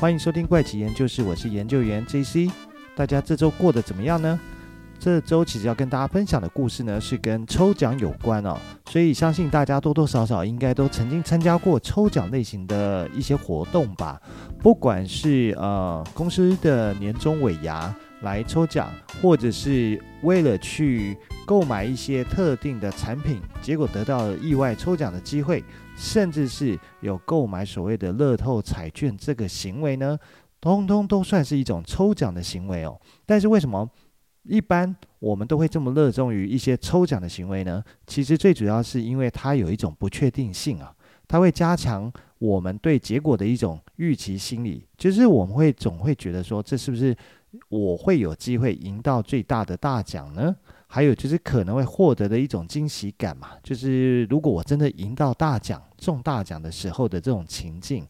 欢迎收听怪奇研究室，我是研究员 JC。大家这周过得怎么样呢？这周其实要跟大家分享的故事呢，是跟抽奖有关哦，所以相信大家多多少少应该都曾经参加过抽奖类型的一些活动吧。不管是呃公司的年终尾牙来抽奖，或者是为了去购买一些特定的产品，结果得到意外抽奖的机会，甚至是有购买所谓的乐透彩券这个行为呢，通通都算是一种抽奖的行为哦。但是为什么？一般我们都会这么热衷于一些抽奖的行为呢？其实最主要是因为它有一种不确定性啊，它会加强我们对结果的一种预期心理，就是我们会总会觉得说，这是不是我会有机会赢到最大的大奖呢？还有就是可能会获得的一种惊喜感嘛，就是如果我真的赢到大奖、中大奖的时候的这种情境。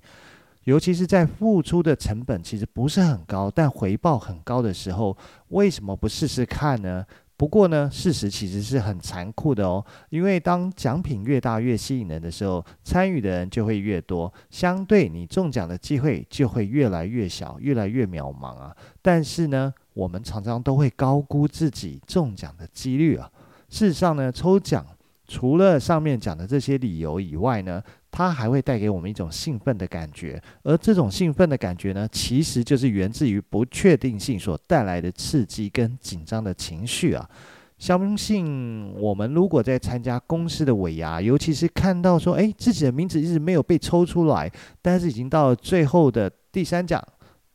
尤其是在付出的成本其实不是很高，但回报很高的时候，为什么不试试看呢？不过呢，事实其实是很残酷的哦。因为当奖品越大越吸引人的时候，参与的人就会越多，相对你中奖的机会就会越来越小，越来越渺茫啊。但是呢，我们常常都会高估自己中奖的几率啊。事实上呢，抽奖除了上面讲的这些理由以外呢，它还会带给我们一种兴奋的感觉，而这种兴奋的感觉呢，其实就是源自于不确定性所带来的刺激跟紧张的情绪啊。相信我们如果在参加公司的尾牙，尤其是看到说，诶，自己的名字一直没有被抽出来，但是已经到了最后的第三奖、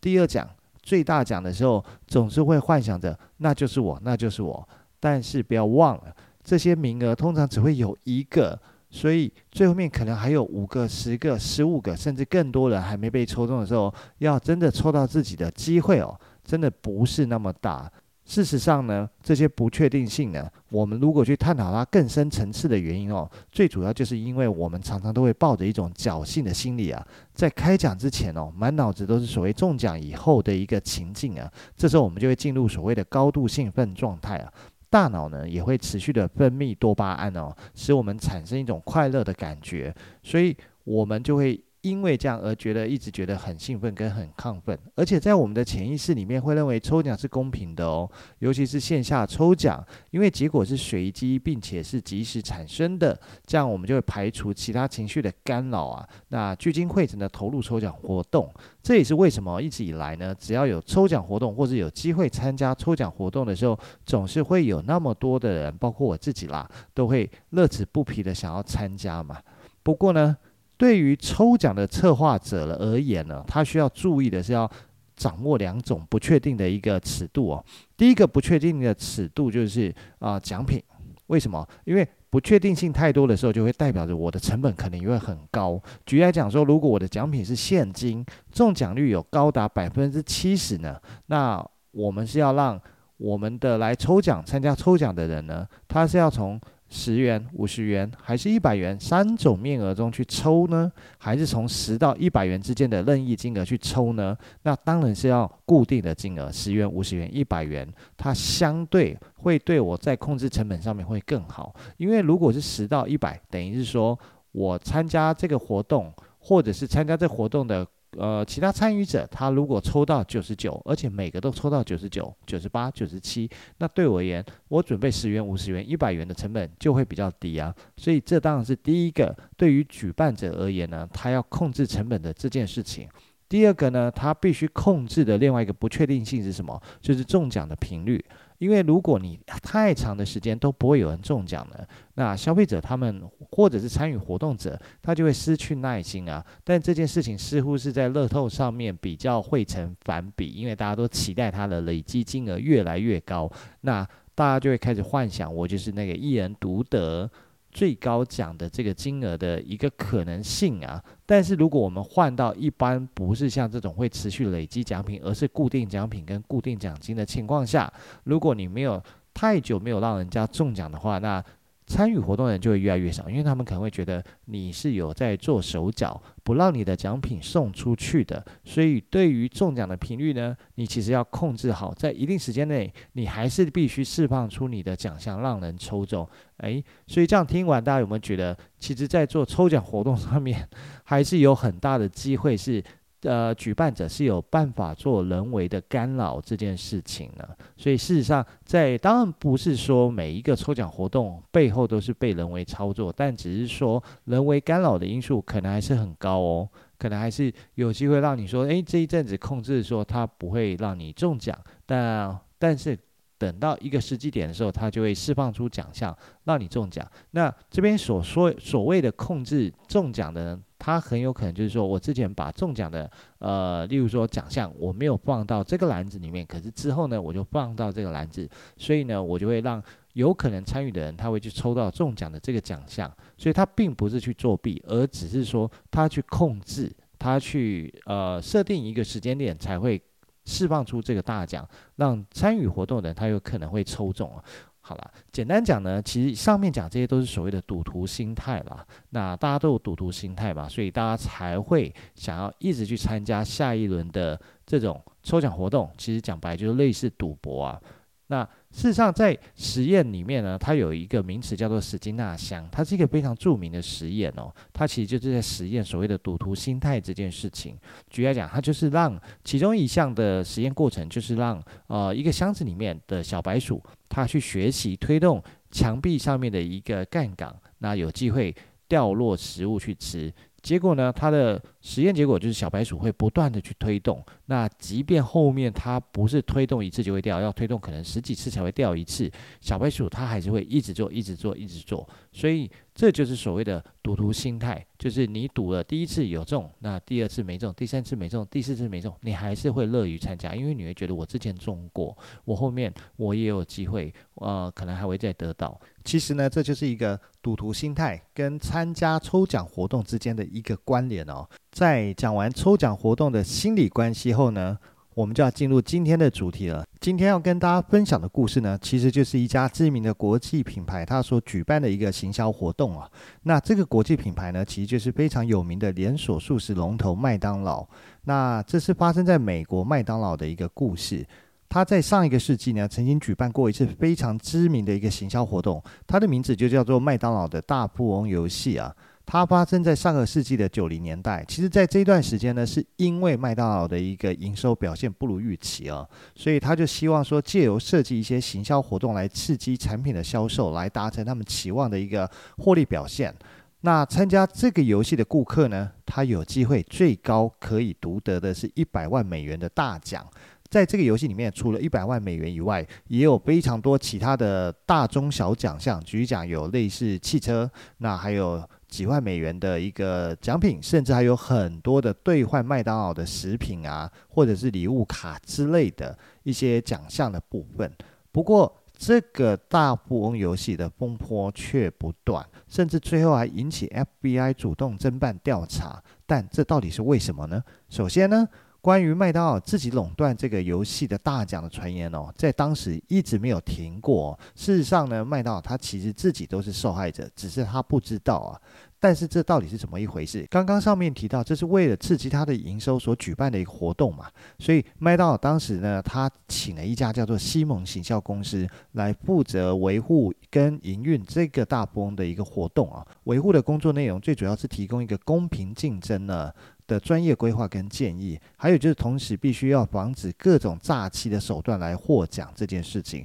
第二奖、最大奖的时候，总是会幻想着那就是我，那就是我。但是不要忘了，这些名额通常只会有一个。所以最后面可能还有五个、十个、十五个，甚至更多人还没被抽中的时候，要真的抽到自己的机会哦，真的不是那么大。事实上呢，这些不确定性呢，我们如果去探讨它更深层次的原因哦，最主要就是因为我们常常都会抱着一种侥幸的心理啊，在开奖之前哦，满脑子都是所谓中奖以后的一个情境啊，这时候我们就会进入所谓的高度兴奋状态啊。大脑呢也会持续的分泌多巴胺哦，使我们产生一种快乐的感觉，所以我们就会。因为这样而觉得一直觉得很兴奋跟很亢奋，而且在我们的潜意识里面会认为抽奖是公平的哦，尤其是线下抽奖，因为结果是随机并且是即时产生的，这样我们就会排除其他情绪的干扰啊，那聚精会神的投入抽奖活动，这也是为什么一直以来呢，只要有抽奖活动或者有机会参加抽奖活动的时候，总是会有那么多的人，包括我自己啦，都会乐此不疲的想要参加嘛。不过呢。对于抽奖的策划者而言呢，他需要注意的是要掌握两种不确定的一个尺度哦。第一个不确定的尺度就是啊、奖品，为什么？因为不确定性太多的时候，就会代表着我的成本可能也会很高。举例来讲说，如果我的奖品是现金，中奖率有高达百分之七十呢，那我们是要让我们的来抽奖参加抽奖的人呢，他是要从。十元、五十元还是一百元三种面额中去抽呢？还是从十到一百元之间的任意金额去抽呢？那当然是要固定的金额，十元、五十元、一百元，它相对会对我在控制成本上面会更好。因为如果是十到一百，等于是说我参加这个活动，或者是参加这活动的。呃，其他参与者他如果抽到九十九，而且每个都抽到九十九、九十八、九十七，那对我而言，我准备十元、五十元、一百元的成本就会比较低啊。所以这当然是第一个，对于举办者而言呢，他要控制成本的这件事情。第二个呢，他必须控制的另外一个不确定性是什么？就是中奖的频率。因为如果你太长的时间都不会有人中奖了，那消费者他们或者是参与活动者，他就会失去耐心啊。但这件事情似乎是在乐透上面比较会成反比，因为大家都期待它的累积金额越来越高，那大家就会开始幻想，我就是那个一人独得。最高奖的这个金额的一个可能性啊，但是如果我们换到一般不是像这种会持续累积奖品，而是固定奖品跟固定奖金的情况下，如果你没有太久没有让人家中奖的话，那。参与活动的人就会越来越少，因为他们可能会觉得你是有在做手脚，不让你的奖品送出去的。所以对于中奖的频率呢，你其实要控制好，在一定时间内，你还是必须释放出你的奖项，让人抽中。诶，所以这样听完，大家有没有觉得，其实，在做抽奖活动上面，还是有很大的机会是呃，举办者是有办法做人为的干扰这件事情呢，所以事实上，在当然不是说每一个抽奖活动背后都是被人为操作，但只是说人为干扰的因素可能还是很高哦，可能还是有机会让你说，诶，这一阵子控制说它不会让你中奖，但但是。等到一个时机点的时候，它就会释放出奖项，让你中奖。那这边所说所谓的控制中奖的人，他很有可能就是说我之前把中奖的，呃，例如说奖项我没有放到这个篮子里面，可是之后呢，我就放到这个篮子，所以呢，我就会让有可能参与的人他会去抽到中奖的这个奖项，所以他并不是去作弊，而只是说他去控制，他去呃设定一个时间点才会。释放出这个大奖，让参与活动的人他有可能会抽中啊。好了，简单讲呢，其实上面讲这些都是所谓的赌徒心态啦。那大家都有赌徒心态嘛，所以大家才会想要一直去参加下一轮的这种抽奖活动。其实讲白就是类似赌博啊。那事实上，在实验里面呢，它有一个名词叫做史金纳箱，它是一个非常著名的实验哦。它其实就是在实验所谓的赌徒心态这件事情。举例来讲，它就是让其中一项的实验过程，就是让呃一个箱子里面的小白鼠，它去学习推动墙壁上面的一个杠杆，那有机会掉落食物去吃。结果呢，它的实验结果就是小白鼠会不断的去推动，那即便后面它不是推动一次就会掉，要推动可能十几次才会掉一次，小白鼠它还是会一直做，一直做，一直做，所以。这就是所谓的赌徒心态，就是你赌了第一次有中，那第二次没中，第三次没中，第四次没中，你还是会乐于参加，因为你会觉得我之前中过，我后面我也有机会，呃，可能还会再得到。其实呢，这就是一个赌徒心态跟参加抽奖活动之间的一个关联哦。在讲完抽奖活动的心理关系后呢，我们就要进入今天的主题了。今天要跟大家分享的故事呢，其实就是一家知名的国际品牌，它所举办的一个行销活动啊。那这个国际品牌呢，其实就是非常有名的连锁素食龙头麦当劳。那这是发生在美国麦当劳的一个故事。它在上一个世纪呢，曾经举办过一次非常知名的一个行销活动，它的名字就叫做麦当劳的大富翁游戏啊。它发生在上个世纪的九零年代。其实，在这段时间呢，是因为麦当劳的一个营收表现不如预期啊，所以他就希望说，借由设计一些行销活动来刺激产品的销售，来达成他们期望的一个获利表现。那参加这个游戏的顾客呢，他有机会最高可以独得的是一百万美元的大奖。在这个游戏里面，除了一百万美元以外，也有非常多其他的大中小奖项。举例讲，有类似汽车，那还有。几万美元的一个奖品，甚至还有很多的兑换麦当劳的食品啊，或者是礼物卡之类的一些奖项的部分。不过，这个大富翁游戏的风波却不断，甚至最后还引起 FBI 主动侦办调查。但这到底是为什么呢？首先呢，关于麦当劳自己垄断这个游戏的大奖的传言哦，在当时一直没有停过。事实上呢，麦当劳他其实自己都是受害者，只是他不知道啊。但是这到底是怎么一回事？刚刚上面提到，这是为了刺激他的营收所举办的一个活动嘛。所以麦当劳当时呢，他请了一家叫做西蒙行销公司来负责维护跟营运这个大波的一个活动啊。维护的工作内容最主要是提供一个公平竞争呢的专业规划跟建议，还有就是同时必须要防止各种诈欺的手段来获奖这件事情。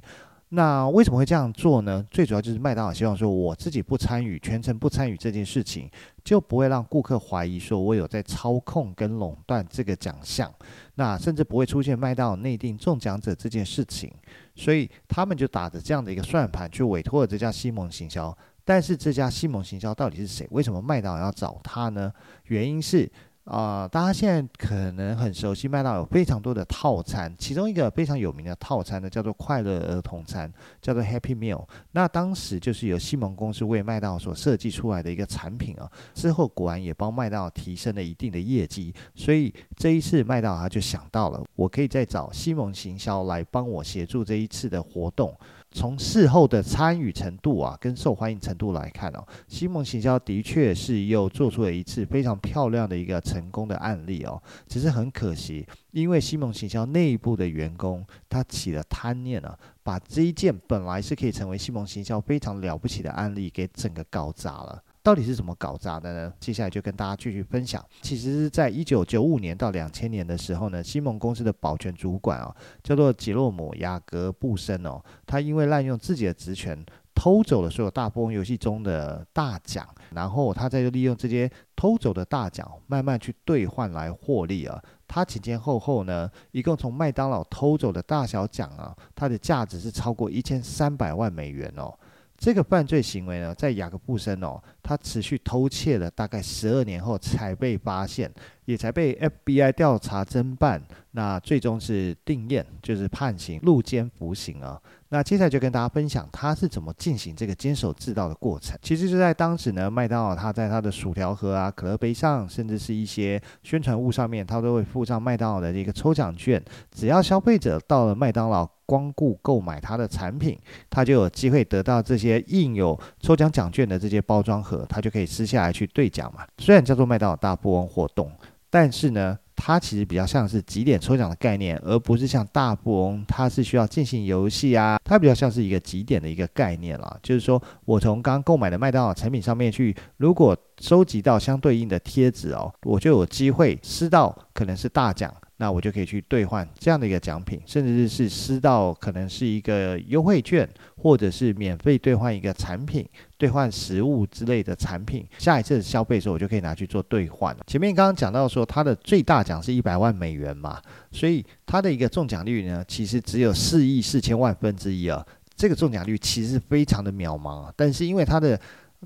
那为什么会这样做呢？最主要就是麦当劳希望说，我自己不参与，全程不参与这件事情，就不会让顾客怀疑说我有在操控跟垄断这个奖项，那甚至不会出现麦当劳内定中奖者这件事情。所以他们就打着这样的一个算盘去委托了这家西蒙行销。但是这家西蒙行销到底是谁？为什么麦当劳要找他呢？原因是。啊、大家现在可能很熟悉麦当有非常多的套餐，其中一个非常有名的套餐呢，叫做快乐儿童餐，叫做 Happy Meal。那当时就是由西蒙公司为麦当劳所设计出来的一个产品啊，之后果然也帮麦当劳提升了一定的业绩，所以这一次麦当劳就想到了，我可以再找西蒙行销来帮我协助这一次的活动。从事后的参与程度啊，跟受欢迎程度来看哦，西蒙行销的确是又做出了一次非常漂亮的一个成功的案例哦。只是很可惜，因为西蒙行销内部的员工他起了贪念啊，把这一件本来是可以成为西蒙行销非常了不起的案例给整个搞砸了。到底是怎么搞砸的呢？接下来就跟大家继续分享。其实是在一九九五年到两千年的时候呢，西蒙公司的保全主管啊，叫做吉洛姆·雅各布森哦，他因为滥用自己的职权，偷走了所有大富翁游戏中的大奖，然后他再利用这些偷走的大奖，慢慢去兑换来获利啊。他前前后后呢，一共从麦当劳偷走的大小奖啊，它的价值是超过一千三百万美元哦。这个犯罪行为呢，在雅各布森哦，他持续偷窃了大概十二年后才被发现，也才被 FBI 调查侦办，那最终是定谳，就是判刑入监服刑啊。那接下来就跟大家分享他是怎么进行这个监守自盗的过程。其实就在当时呢，麦当劳他在他的薯条盒啊、可乐杯上，甚至是一些宣传物上面，他都会附上麦当劳的一个抽奖券，只要消费者到了麦当劳。光顾购买他的产品，他就有机会得到这些印有抽奖奖券的这些包装盒，他就可以撕下来去兑奖嘛。虽然叫做麦当劳大富翁活动，但是呢，它其实比较像是几点抽奖的概念，而不是像大富翁，它是需要进行游戏啊。它比较像是一个几点的一个概念啦，就是说我从刚购买的麦当劳产品上面去，如果收集到相对应的贴纸哦，我就有机会吃到可能是大奖。那我就可以去兑换这样的一个奖品，甚至是撕到可能是一个优惠券，或者是免费兑换一个产品、兑换食物之类的产品。下一次消费的时候，我就可以拿去做兑换。前面刚刚讲到说，它的最大奖是一百万美元嘛，所以它的一个中奖率呢，其实只有四亿四千万分之一啊。这个中奖率其实非常的渺茫啊，但是因为它的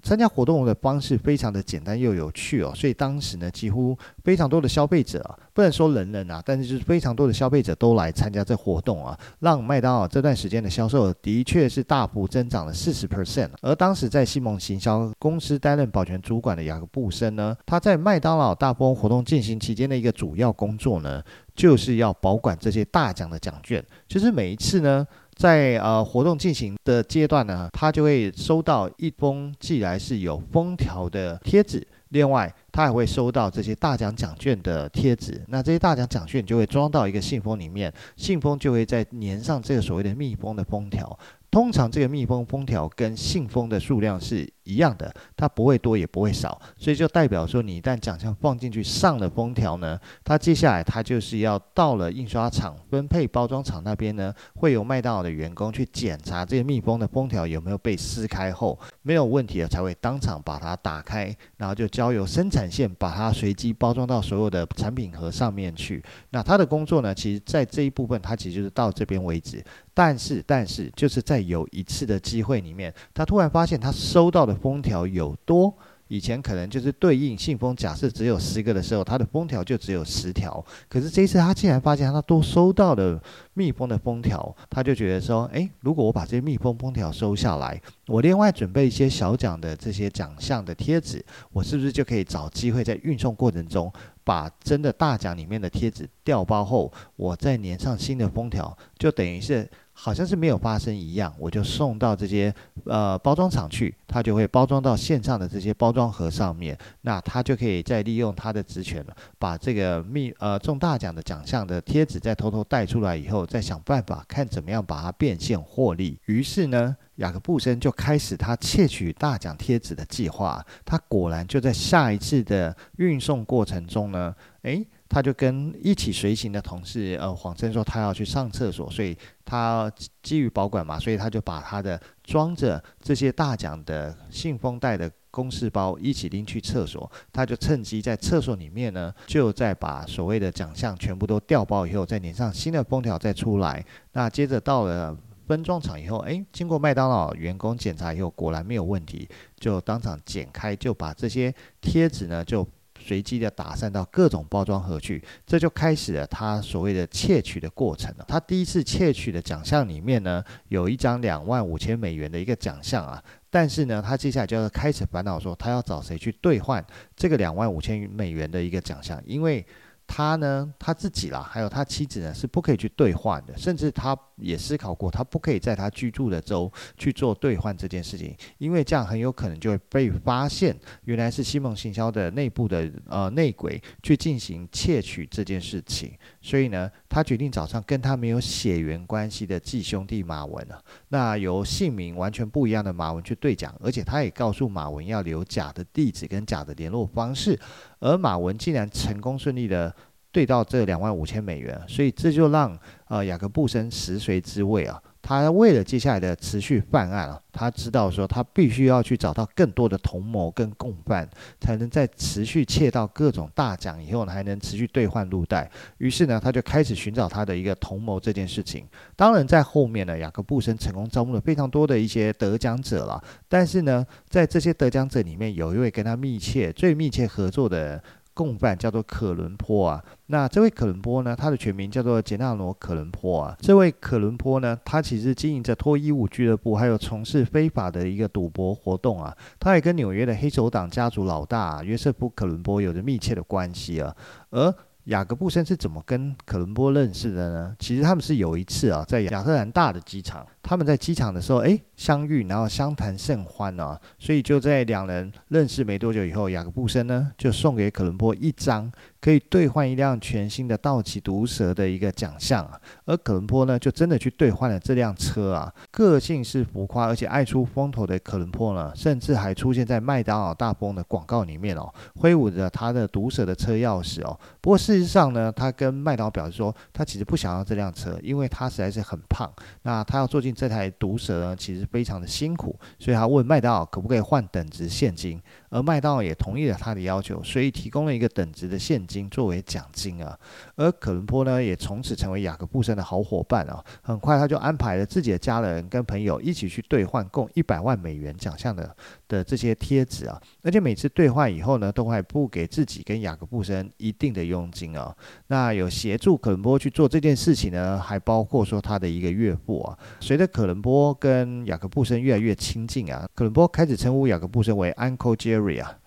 参加活动的方式非常的简单又有趣哦，所以当时呢，几乎非常多的消费者啊，不能说人人啊，但是就是非常多的消费者都来参加这活动啊，让麦当劳这段时间的销售的确是大幅增长了四十 percent。而当时在西蒙行销公司担任保全主管的雅各布森呢，他在麦当劳大波活动进行期间的一个主要工作呢，就是要保管这些大奖的奖券，就是每一次呢。在呃活动进行的阶段呢，他就会收到一封寄来是有封条的贴纸，另外他还会收到这些大奖奖券的贴纸。那这些大奖奖券就会装到一个信封里面，信封就会再粘上这个所谓的密封的封条。通常这个密封封条跟信封的数量是一样的，它不会多也不会少，所以就代表说你一旦奖项放进去上了封条呢，它接下来它就是要到了印刷厂分配包装厂那边呢，会有麦当劳的员工去检查这个密封的封条有没有被撕开后没有问题了，才会当场把它打开，然后就交由生产线把它随机包装到所有的产品盒上面去。那他的工作呢，其实在这一部分他其实就是到这边为止。但是，但是，就是在有一次的机会里面，他突然发现他收到的封条有多。以前可能就是对应信封，假设只有十个的时候，它的封条就只有十条。可是这一次他竟然发现他都收到了密封的封条，他就觉得说，诶，如果我把这些密封封条收下来，我另外准备一些小奖的这些奖项的贴纸，我是不是就可以找机会在运送过程中，把真的大奖里面的贴纸调包后，我再粘上新的封条，就等于是。好像是没有发生一样，我就送到这些呃包装厂去，它就会包装到线上的这些包装盒上面，那它就可以再利用它的职权了，把这个密呃中大奖的奖项的贴纸再偷偷带出来以后，再想办法看怎么样把它变现获利。于是呢，雅各布森就开始他窃取大奖贴纸的计划。他果然就在下一次的运送过程中呢，诶。他就跟一起随行的同事，呃，谎称说他要去上厕所，所以他基于保管嘛，所以他就把他的装着这些大奖的信封袋的公事包一起拎去厕所。他就趁机在厕所里面呢，就再把所谓的奖项全部都调包以后，再粘上新的封条再出来。那接着到了分装厂以后，诶，经过麦当劳员工检查以后，果然没有问题，就当场剪开，就把这些贴纸呢就。随机的打散到各种包装盒去，这就开始了他所谓的窃取的过程了。他第一次窃取的奖项里面呢，有一张两万五千美元的一个奖项啊，但是呢，他接下来就要开始烦恼说，他要找谁去兑换这个两万五千美元的一个奖项，因为他呢，他自己啦，还有他妻子呢，是不可以去兑换的，甚至他也思考过，他不可以在他居住的州去做兑换这件事情，因为这样很有可能就会被发现，原来是西蒙行销的内部的呃内鬼去进行窃取这件事情，所以呢，他决定找上跟他没有血缘关系的继兄弟马文啊，那由姓名完全不一样的马文去对讲，而且他也告诉马文要留假的地址跟假的联络方式。而马文竟然成功顺利的兑到这两万五千美元，所以这就让呃雅各布森食髓知味啊。他为了接下来的持续犯案啊，他知道说他必须要去找到更多的同谋跟共犯，才能在持续窃到各种大奖以后呢，还能持续兑换录带。于是呢，他就开始寻找他的一个同谋这件事情。当然，在后面呢，雅各布森成功招募了非常多的一些得奖者了。但是呢，在这些得奖者里面，有一位跟他密切、最密切合作的。共犯叫做可伦坡啊，那这位可伦坡呢，他的全名叫做杰纳罗可伦坡啊。这位可伦坡呢，他其实经营着脱衣舞俱乐部，还有从事非法的一个赌博活动啊。他也跟纽约的黑手党家族老大，约瑟夫可伦坡有着密切的关系啊，而。雅各布森是怎么跟可伦坡认识的呢？其实他们是有一次啊，在亚特兰大的机场，他们在机场的时候，哎，相遇，然后相谈甚欢啊，所以就在两人认识没多久以后，雅各布森呢就送给可伦坡一张。可以兑换一辆全新的道奇毒蛇的一个奖项啊，而可伦坡呢，就真的去兑换了这辆车啊。个性是浮夸而且爱出风头的可伦坡呢，甚至还出现在麦当劳大风的广告里面哦，挥舞着他的毒蛇的车钥匙哦。不过事实上呢，他跟麦当劳表示说，他其实不想要这辆车，因为他实在是很胖。那他要坐进这台毒蛇呢，其实非常的辛苦，所以他问麦当劳可不可以换等值现金。而麦当劳也同意了他的要求，所以提供了一个等值的现金作为奖金啊。而可伦坡呢，也从此成为雅各布森的好伙伴啊。很快他就安排了自己的家人跟朋友一起去兑换共一百万美元奖项的的这些贴纸啊。而且每次兑换以后呢，都会付给自己跟雅各布森一定的佣金啊。那有协助可伦坡去做这件事情呢，还包括说他的一个岳父啊。随着可伦坡跟雅各布森越来越亲近啊，可伦坡开始称呼雅各布森为 Uncle Jerry。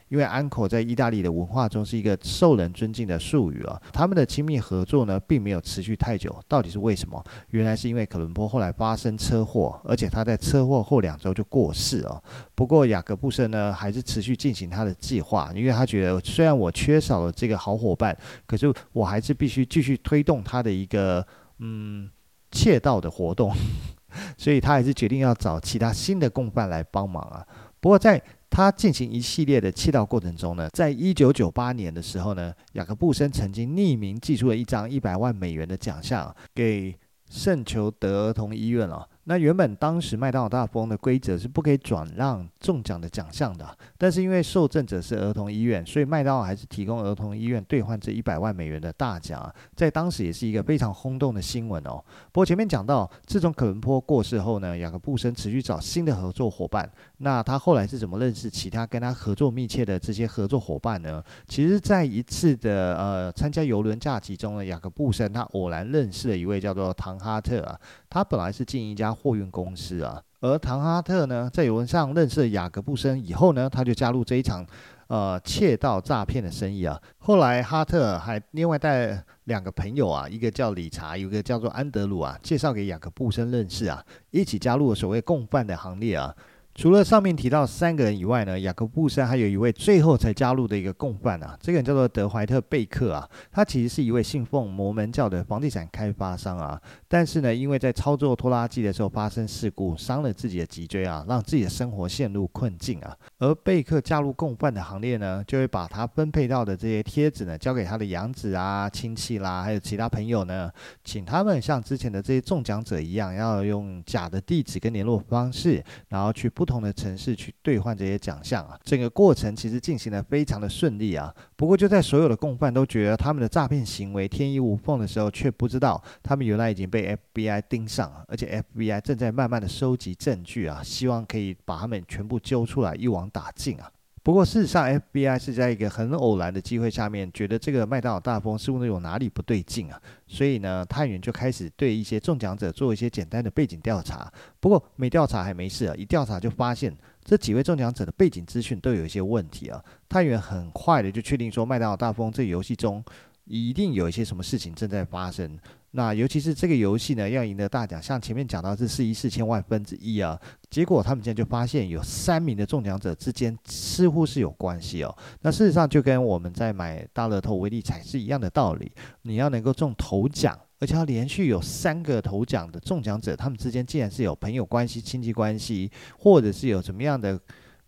因为 uncle 在意大利的文化中是一个受人尊敬的术语啊，他们的亲密合作呢，并没有持续太久，到底是为什么？原来是因为可伦坡后来发生车祸，而且他在车祸后两周就过世了。不过雅各布森呢，还是持续进行他的计划，因为他觉得虽然我缺少了这个好伙伴，可是我还是必须继续推动他的一个嗯窃盗的活动，所以他还是决定要找其他新的共犯来帮忙啊。不过在他进行一系列的气道过程中呢，在一九九八年的时候呢，雅各布森曾经匿名寄出了一张一百万美元的奖项给圣裘德儿童医院了。那原本当时麦当劳大丰的规则是不可以转让中奖的奖项的，但是因为受赠者是儿童医院，所以麦当劳还是提供儿童医院兑换这一百万美元的大奖，在当时也是一个非常轰动的新闻哦。不过前面讲到，自从可伦坡过世后呢，雅各布森持续找新的合作伙伴。那他后来是怎么认识其他跟他合作密切的这些合作伙伴呢？其实，在一次的呃参加邮轮假期中呢，雅各布森他偶然认识了一位叫做唐哈特啊，他本来是进一家。货运公司啊，而唐哈特呢，在邮轮上认识了雅各布森以后呢，他就加入这一场呃窃盗诈骗的生意啊。后来哈特还另外带两个朋友啊，一个叫理查，一个叫做安德鲁啊，介绍给雅各布森认识啊，一起加入了所谓共犯的行列啊。除了上面提到三个人以外呢，雅各布森还有一位最后才加入的一个共犯啊，这个人叫做德怀特贝克啊，他其实是一位信奉摩门教的房地产开发商啊，但是呢，因为在操作拖拉机的时候发生事故，伤了自己的脊椎啊，让自己的生活陷入困境啊。而贝克加入共犯的行列呢，就会把他分配到的这些贴纸呢，交给他的养子啊、亲戚啦，还有其他朋友呢，请他们像之前的这些中奖者一样，要用假的地址跟联络方式，然后去不。不同的城市去兑换这些奖项啊，整个过程其实进行的非常的顺利啊。不过就在所有的共犯都觉得他们的诈骗行为天衣无缝的时候，却不知道他们原来已经被 FBI 盯上了，而且 FBI 正在慢慢的收集证据啊，希望可以把他们全部揪出来一网打尽啊。不过事实上，FBI 是在一个很偶然的机会下面，觉得这个麦当劳大风似乎有哪里不对劲啊，所以呢，探员就开始对一些中奖者做一些简单的背景调查。不过没调查还没事啊，一调查就发现这几位中奖者的背景资讯都有一些问题啊。探员很快的就确定说，麦当劳大风这游戏中一定有一些什么事情正在发生。那尤其是这个游戏呢，要赢得大奖，像前面讲到这四亿四千万分之一啊，结果他们现在就发现有三名的中奖者之间似乎是有关系哦。那事实上就跟我们在买大乐透、威力彩是一样的道理，你要能够中头奖，而且要连续有三个头奖的中奖者，他们之间竟然是有朋友关系、亲戚关系，或者是有什么样的。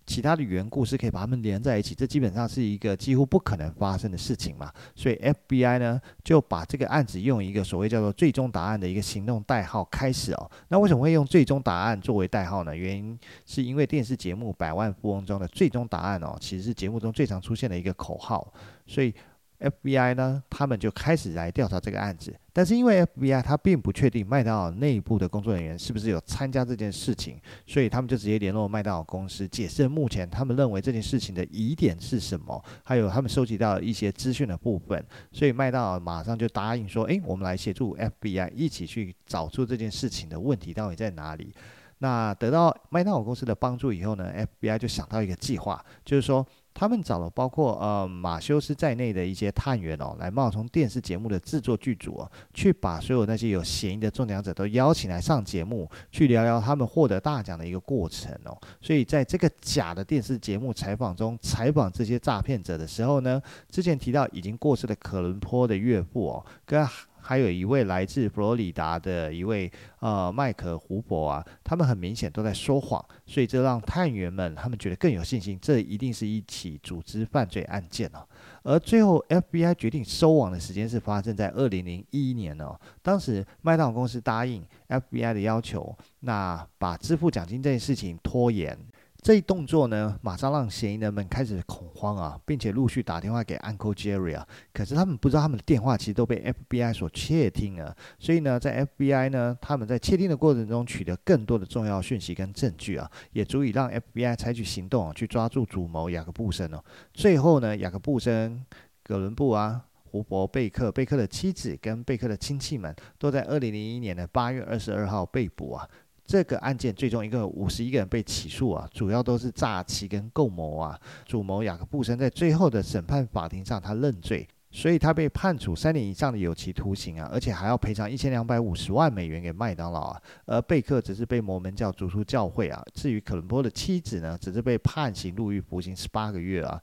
其他的缘故是可以把它们连在一起，这基本上是一个几乎不可能发生的事情嘛。所以 FBI 呢就把这个案子用一个所谓叫做“最终答案”的一个行动代号开始哦。那为什么会用“最终答案”作为代号呢？原因是因为电视节目《百万富翁》中的“最终答案”哦，其实是节目中最常出现的一个口号，所以。FBI 呢，他们就开始来调查这个案子，但是因为 FBI 他并不确定麦当劳内部的工作人员是不是有参加这件事情，所以他们就直接联络麦当劳公司，解释目前他们认为这件事情的疑点是什么，还有他们收集到一些资讯的部分，所以麦当劳马上就答应说，诶，我们来协助 FBI 一起去找出这件事情的问题到底在哪里。那得到麦当劳公司的帮助以后呢，FBI 就想到一个计划，就是说。他们找了包括呃马修斯在内的一些探员哦，来冒充电视节目的制作剧组哦，去把所有那些有嫌疑的中奖者都邀请来上节目，去聊聊他们获得大奖的一个过程哦。所以在这个假的电视节目采访中，采访这些诈骗者的时候呢，之前提到已经过世的可伦坡的岳父哦，跟。还有一位来自佛罗里达的一位呃麦克胡伯啊，他们很明显都在说谎，所以这让探员们他们觉得更有信心，这一定是一起组织犯罪案件哦。而最后 FBI 决定收网的时间是发生在二零零一年哦，当时麦当劳公司答应 FBI 的要求，那把支付奖金这件事情拖延。这一动作呢，马上让嫌疑人们开始恐慌啊，并且陆续打电话给 Uncle Jerry 啊。可是他们不知道他们的电话其实都被 FBI 所窃听了。所以呢，在 FBI 呢，他们在窃听的过程中取得更多的重要讯息跟证据啊，也足以让 FBI 采取行动啊，去抓住主谋雅各布森哦。最后呢，雅各布森、葛伦布啊、胡伯、贝克、贝克的妻子跟贝克的亲戚们，都在二零零一年的八月二十二号被捕啊。这个案件最终一个五十一个人被起诉啊，主要都是诈欺跟共谋啊。主谋雅各布森在最后的审判法庭上他认罪，所以他被判处三年以上的有期徒刑啊，而且还要赔偿一千两百五十万美元给麦当劳啊。而贝克只是被摩门教逐出教会啊。至于可伦坡的妻子呢，只是被判刑入狱服刑十八个月啊。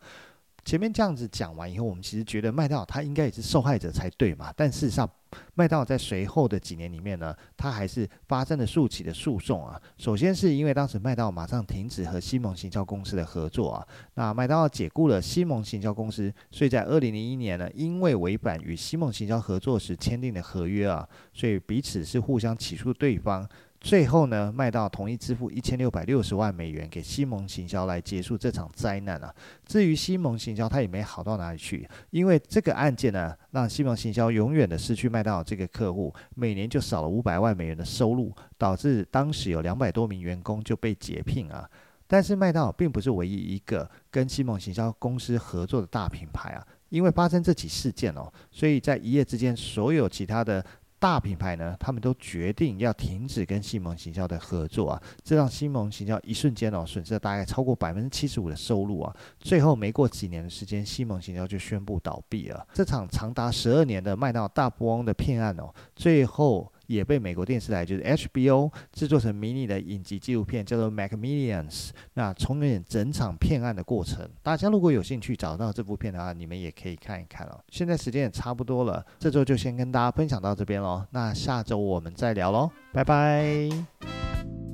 前面这样子讲完以后，我们其实觉得麦当劳他应该也是受害者才对嘛，但事实上。麦当劳在随后的几年里面呢，他还是发生了数起的诉讼啊。首先是因为当时麦当劳马上停止和西蒙行销公司的合作啊，那麦当劳解雇了西蒙行销公司，所以在二零零一年呢，因为违反与西蒙行销合作时签订的合约啊，所以彼此是互相起诉对方。最后呢，麦当劳同意支付一千六百六十万美元给西蒙行销来结束这场灾难啊。至于西蒙行销，他也没好到哪里去，因为这个案件呢，让西蒙行销永远的失去麦当劳这个客户，每年就少了五百万美元的收入，导致当时有两百多名员工就被解聘啊。但是麦当劳并不是唯一一个跟西蒙行销公司合作的大品牌啊，因为发生这起事件哦，所以在一夜之间，所有其他的。大品牌呢，他们都决定要停止跟西蒙行销的合作啊，这让西蒙行销一瞬间哦损失了大概超过百分之七十五的收入啊。最后没过几年的时间，西蒙行销就宣布倒闭了。这场长达十二年的麦当劳大富翁的骗案哦，最后。也被美国电视台就是 HBO 制作成迷你的影集纪录片，叫做《MacMillions》。那重演整场骗案的过程，大家如果有兴趣找到这部片的话，你们也可以看一看哦。现在时间也差不多了，这周就先跟大家分享到这边喽。那下周我们再聊喽，拜拜。